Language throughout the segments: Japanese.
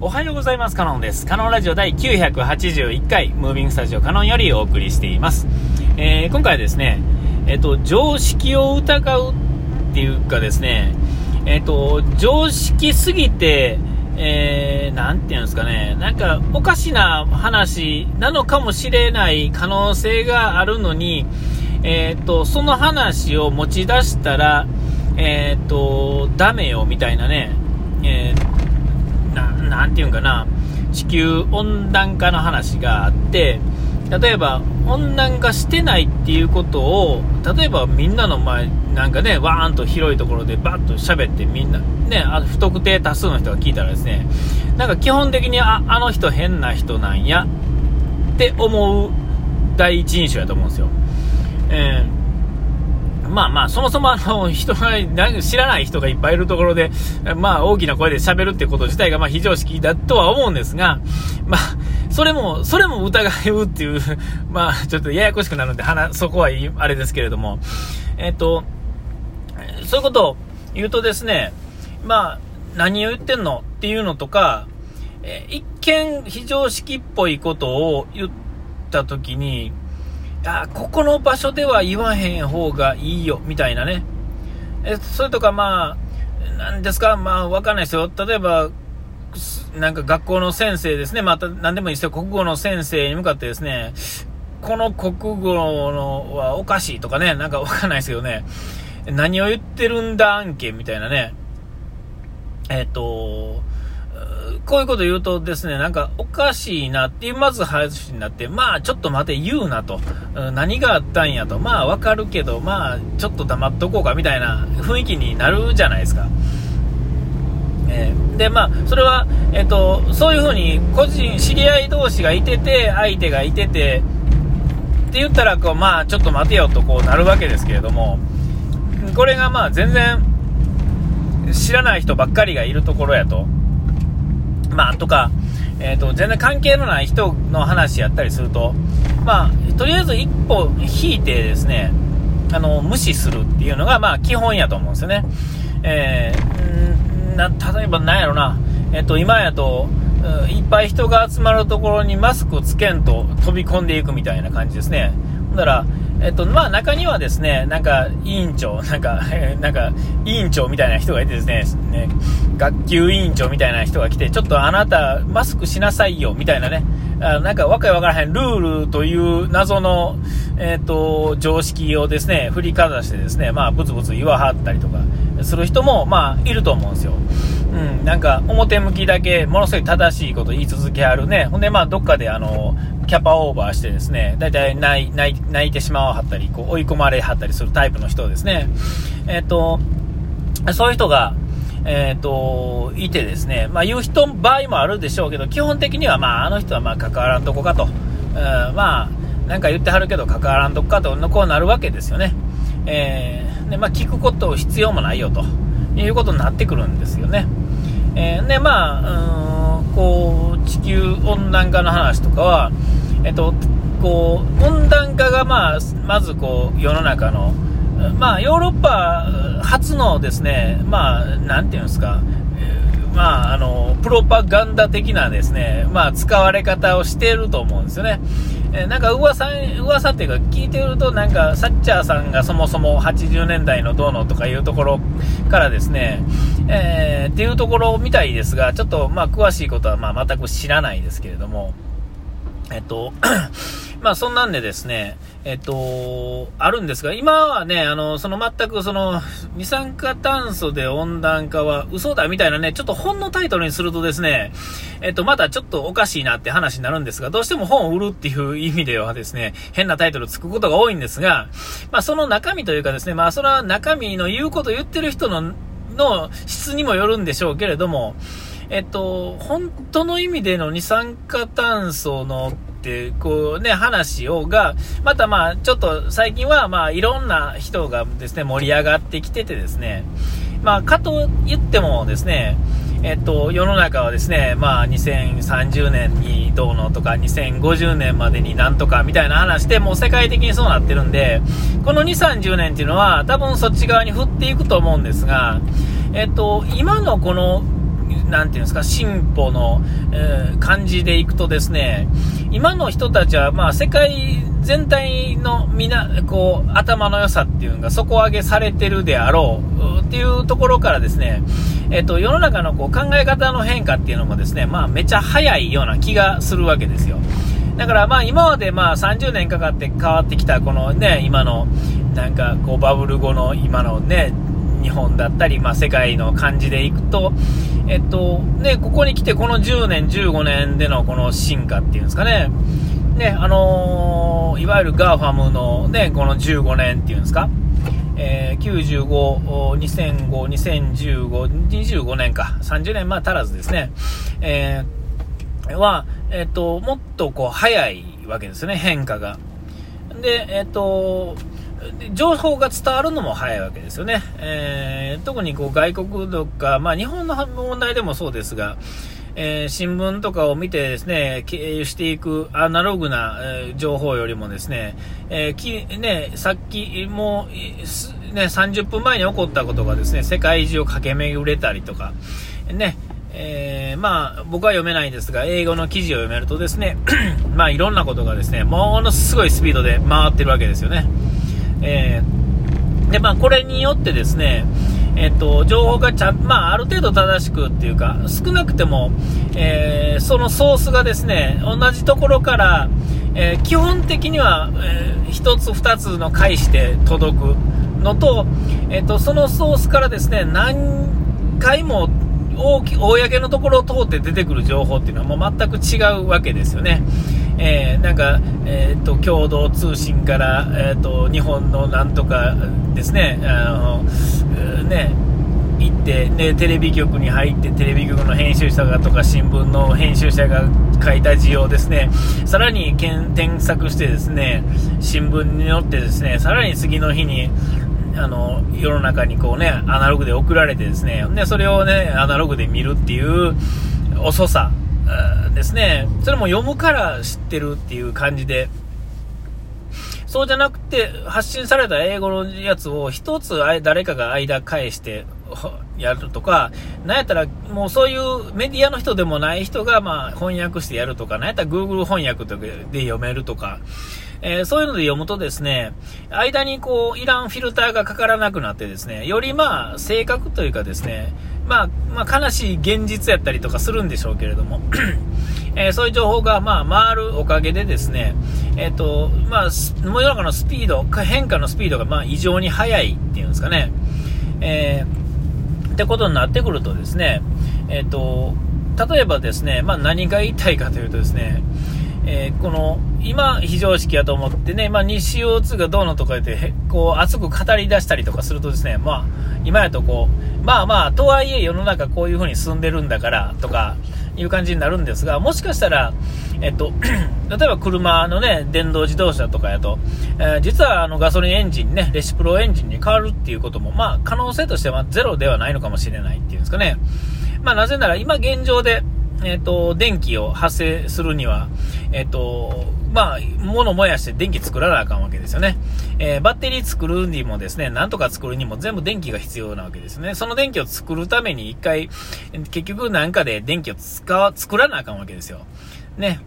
おはようございます。カノンです。カノンラジオ第981回、ムービングスタジオカノンよりお送りしています。えー、今回はですね、えっ、と、常識を疑うっていうかですね、えっ、と、常識すぎて、えー、なんていうんですかね、なんかおかしな話なのかもしれない可能性があるのに、えっ、と、その話を持ち出したら、えっ、と、ダメよみたいなね、えーなんていうんかな、地球温暖化の話があって、例えば温暖化してないっていうことを、例えばみんなの前、なんかね、わーんと広いところでバッと喋ってみんな、ね、あ不特定多数の人が聞いたらですね、なんか基本的にあ、あの人変な人なんやって思う第一印象やと思うんですよ。えーまあまあ、そもそもあの、人が、知らない人がいっぱいいるところで、まあ大きな声で喋るってこと自体がまあ非常識だとは思うんですが、まあ、それも、それも疑うっていう、まあちょっとややこしくなるんで、話、そこはあれですけれども、えっ、と、そういうことを言うとですね、まあ、何を言ってんのっていうのとか、え一見非常識っぽいことを言ったときに、あ、ここの場所では言わへん方がいいよ、みたいなね。え、それとかまあ、なんですか、まあわかんないですよ。例えば、なんか学校の先生ですね、また何でもいいですよ、国語の先生に向かってですね、この国語のはおかしいとかね、なんかわかんないですけどね、何を言ってるんだ案件みたいなね、えっ、と、こういうこと言うとですね、なんかおかしいなっていうまず話になって、まあちょっと待て言うなと、何があったんやと、まあわかるけど、まあちょっと黙っとこうかみたいな雰囲気になるじゃないですか。えー、で、まあそれは、えっ、ー、と、そういうふうに個人、知り合い同士がいてて、相手がいてて、って言ったらこう、まあちょっと待てよとこうなるわけですけれども、これがまあ全然知らない人ばっかりがいるところやと。まあ、とか、えっ、ー、と、全然関係のない人の話やったりすると、まあ、とりあえず一歩引いてですね、あの、無視するっていうのが、まあ、基本やと思うんですよね。えー、な、例えば何やろな、えっ、ー、と、今やと、いっぱい人が集まるところにマスクつけんと飛び込んでいくみたいな感じですね。ほんだら、えっと、まあ中にはですね、なんか委員長、なんか、なんか委員長みたいな人がいてですね、ね、学級委員長みたいな人が来て、ちょっとあなたマスクしなさいよ、みたいなね、あなんかわけわからへんルールという謎の、えっ、と、常識をですね、振りかざしてですね、まあブツブツ言わはったりとかする人も、まあいると思うんですよ。うん、なんか表向きだけものすごい正しいこと言い続けあるね。ほんでまあどっかであの、キャパオーバーしてですね、だいたい泣いてしまわはったり、こう追い込まれはったりするタイプの人ですね。えっ、ー、と、そういう人が、えっ、ー、と、いてですね、まあ言う人場合もあるでしょうけど、基本的にはまああの人はまあ関わらんとこかと。うん、まあ、なんか言ってはるけど関わらんとこかと、こうなるわけですよね。えー、で、まあ聞くこと必要もないよということになってくるんですよね。えー、で、まあ、うん、こう、地球温暖化の話とかは、えっと、こう、温暖化がまあ、まずこう、世の中の、まあ、ヨーロッパ初のですね、まあ、なんていうんですか、まあ、あの、プロパガンダ的なですね、まあ、使われ方をしていると思うんですよね。えなんか噂、噂っていうか聞いてると、なんか、サッチャーさんがそもそも80年代のどうのとかいうところからですね、えー、っていうところみたいですが、ちょっと、まあ、詳しいことは、まあ、全く知らないですけれども、えっと、まあそんなんでですね、えっと、あるんですが、今はね、あの、その全くその、二酸化炭素で温暖化は嘘だみたいなね、ちょっと本のタイトルにするとですね、えっと、またちょっとおかしいなって話になるんですが、どうしても本を売るっていう意味ではですね、変なタイトルつくことが多いんですが、まあその中身というかですね、まあそれは中身の言うこと言ってる人の、の質にもよるんでしょうけれども、えっと、本当の意味での二酸化炭素のってこうね、話をが、またまあ、ちょっと最近はまあ、いろんな人がですね、盛り上がってきててですね、まあ、かと言ってもですね、えっと、世の中はですね、まあ、2030年にどうのとか、2050年までになんとかみたいな話で、もう世界的にそうなってるんで、この2、30年っていうのは、多分そっち側に振っていくと思うんですが、えっと、今のこのなんていうんですか、進歩の、えー、感じでいくとですね、今の人たちは、まあ、世界全体のみな、こう、頭の良さっていうのが底上げされてるであろうっていうところからですね、えっ、と、世の中のこう考え方の変化っていうのもですね、まあ、めちゃ早いような気がするわけですよ。だからまあ今までまあ30年かかって変わってきたこのね、今のなんかこうバブル後の今のね、日本だったり、まあ、世界の感じでいくと、えっと、ね、ここに来てこの10年、15年でのこの進化っていうんですかね、ね、あのー、いわゆる GAFAM のね、この15年っていうんですか、えー、95、2005、2015、25年か、30年まあ足らずですね、えー、は、えっ、と、もっとこう早いわけですよね、変化が。で、えっ、と、情報が伝わるのも早いわけですよね。えー、特にこう外国とか、まあ日本の問題でもそうですが、えー、新聞とかを見てですね、経由していくアナログな、え、情報よりもですね、えー、きね、さっきもう、ね、30分前に起こったことがですね、世界中を駆け巡れたりとか、ね、えー、まあ、僕は読めないんですが、英語の記事を読めるとですね、まあ、いろんなことがですね、ものすごいスピードで回ってるわけですよね。えー、で、まあ、これによってですね、えっと、情報がちゃ、まあ、ある程度正しくっていうか、少なくても、えー、そのソースがですね、同じところから、えー、基本的には、えー、1つ2つの返して届くのと、えっと、そのソースからですね、何回も公のところを通って出てくる情報っていうのはもう全く違うわけですよね。えー、なんか、えーと、共同通信から、えーと、日本のなんとかですね、あのね行って、ね、テレビ局に入ってテレビ局の編集者がとか新聞の編集者が書いた字をですね。さらに添削してですね新聞によってですねさらに次の日にあの世の中にこうねアナログで送られてですねでそれをねアナログで見るっていう遅さ。ですね。それも読むから知ってるっていう感じで。そうじゃなくて発信された英語のやつを一つ誰かが間返して やるとか、なんやったらもうそういうメディアの人でもない人がまあ翻訳してやるとか、なんやったら Google 翻訳で読めるとか、えー、そういうので読むとですね、間にこう、いらんフィルターがかからなくなってですね、よりまあ、正確というかですね、まあ、まあ、悲しい現実やったりとかするんでしょうけれども、えー、そういう情報がまあ、回るおかげでですね、えっ、ー、と、まあ、世の中のスピード、変化のスピードがまあ、異常に速いっていうんですかね、えー、ってことになってくるとですね、えっ、と、例えばですね、まあ、何が言いたいかというとですね、えー、この、今、非常識やと思ってね、まあ、CO2 がどうのとか言って、こう、熱く語り出したりとかするとですね、まあ、今やとこう、まあまあ、とはいえ世の中こういう風に進んでるんだから、とか、いう感じになるんですが、もしかしたら、えっと、例えば車のね、電動自動車とかやと、えー、実はあのガソリンエンジンね、レシプロエンジンに変わるっていうことも、まあ、可能性としてはゼロではないのかもしれないっていうんですかね。まあ、なぜなら今現状で、えっ、と、電気を発生するには、えっ、と、まあ、物燃やして電気作らなあかんわけですよね。えー、バッテリー作るにもですね、なんとか作るにも全部電気が必要なわけですね。その電気を作るために一回、結局なんかで電気を使わ、作らなあかんわけですよ。ね。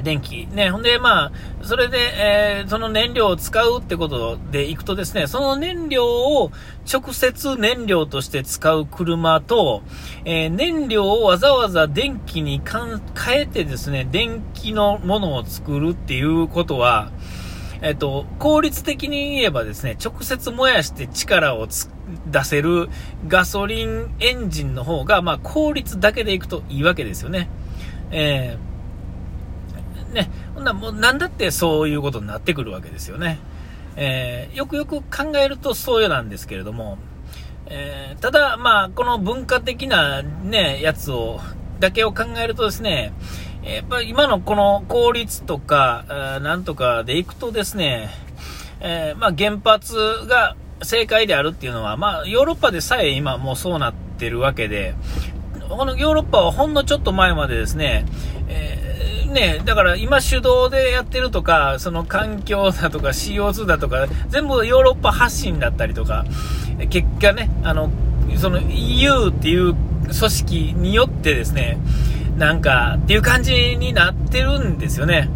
電気。ね、ほんで、まあ、それで、えー、その燃料を使うってことでいくとですね、その燃料を直接燃料として使う車と、えー、燃料をわざわざ電気に変えてですね、電気のものを作るっていうことは、えっ、と、効率的に言えばですね、直接燃やして力を出せるガソリンエンジンの方が、まあ、効率だけでいくといいわけですよね。えーね、ほんなもう何だってそういうことになってくるわけですよね。えー、よくよく考えるとそうなんですけれども、えー、ただ、まあ、この文化的なね、やつを、だけを考えるとですね、やっぱ今のこの効率とか、なんとかでいくとですね、えー、まあ、原発が正解であるっていうのは、まあ、ヨーロッパでさえ今もうそうなってるわけで、このヨーロッパはほんのちょっと前までですね、えね、だから今手動でやってるとか、その環境だとか CO2 だとか、全部ヨーロッパ発信だったりとか、結果ね、あの、その EU っていう組織によってですね、なんか、っていう感じになってるんですよね。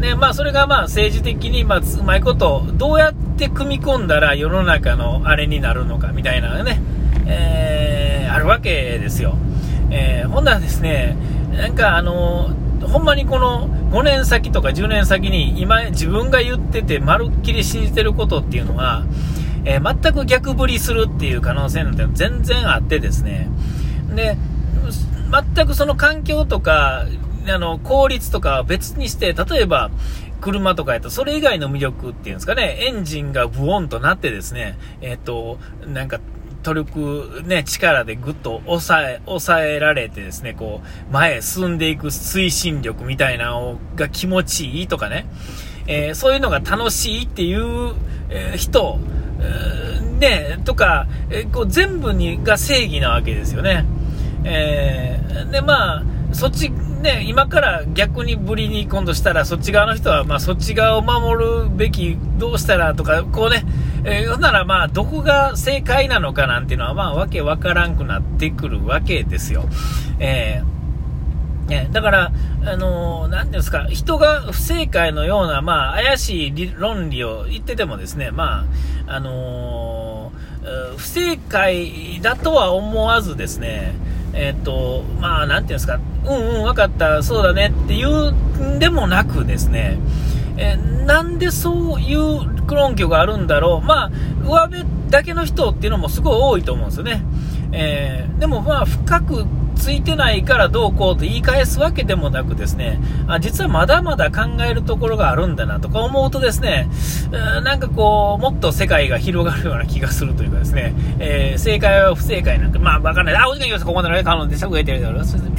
ね、まあ、それがまあ、政治的に、まあ、うまいこと、どうやって組み込んだら世の中のあれになるのか、みたいなね、えー、あるわけですよ。えー、ほんならですね、なんかあのほんまにこの5年先とか10年先に今自分が言っててまるっきり信じてることっていうのは、えー、全く逆振りするっていう可能性なんて全然あってですね。で、全くその環境とか、あの、効率とかは別にして、例えば、車とかやと、それ以外の魅力っていうんですかね、エンジンがブオンとなってですね、えっ、ー、と、なんか、トルク、ね、力でぐっと抑え、抑えられてですね、こう、前へ進んでいく推進力みたいなのが気持ちいいとかね、えー、そういうのが楽しいっていう、えー、人、えー、ね、とか、えー、こう全部にが正義なわけですよね。えー、で、まあ、そっち、ね、今から逆にぶりに今度したら、そっち側の人は、まあ、そっち側を守るべき、どうしたらとか、こうね、えー、ほんならまあ、どこが正解なのかなんていうのは、まあ、わけわからんくなってくるわけですよ。えー、ね、だから、あのー、ていうんですか、人が不正解のような、まあ、怪しい論理を言っててもですね、まあ、あのー、不正解だとは思わずですね、えっ、と、まあ、なんていうんですか、うんうん、分かった、そうだねっていうんでもなくですね、えー、なんでそういう論拠があるんだろう、まあ、上辺だけの人っていうのもすごい多いと思うんですよね。えー、でもまあ、深くついてないからどうこうと言い返すわけでもなくですね、あ実はまだまだ考えるところがあるんだなとか思うとですね、なんかこう、もっと世界が広がるような気がするというかですね、えー、正解は不正解なんか、まあわかんない。あ、お時間います。ここまでのね、カノンでした。ごえてるでございます。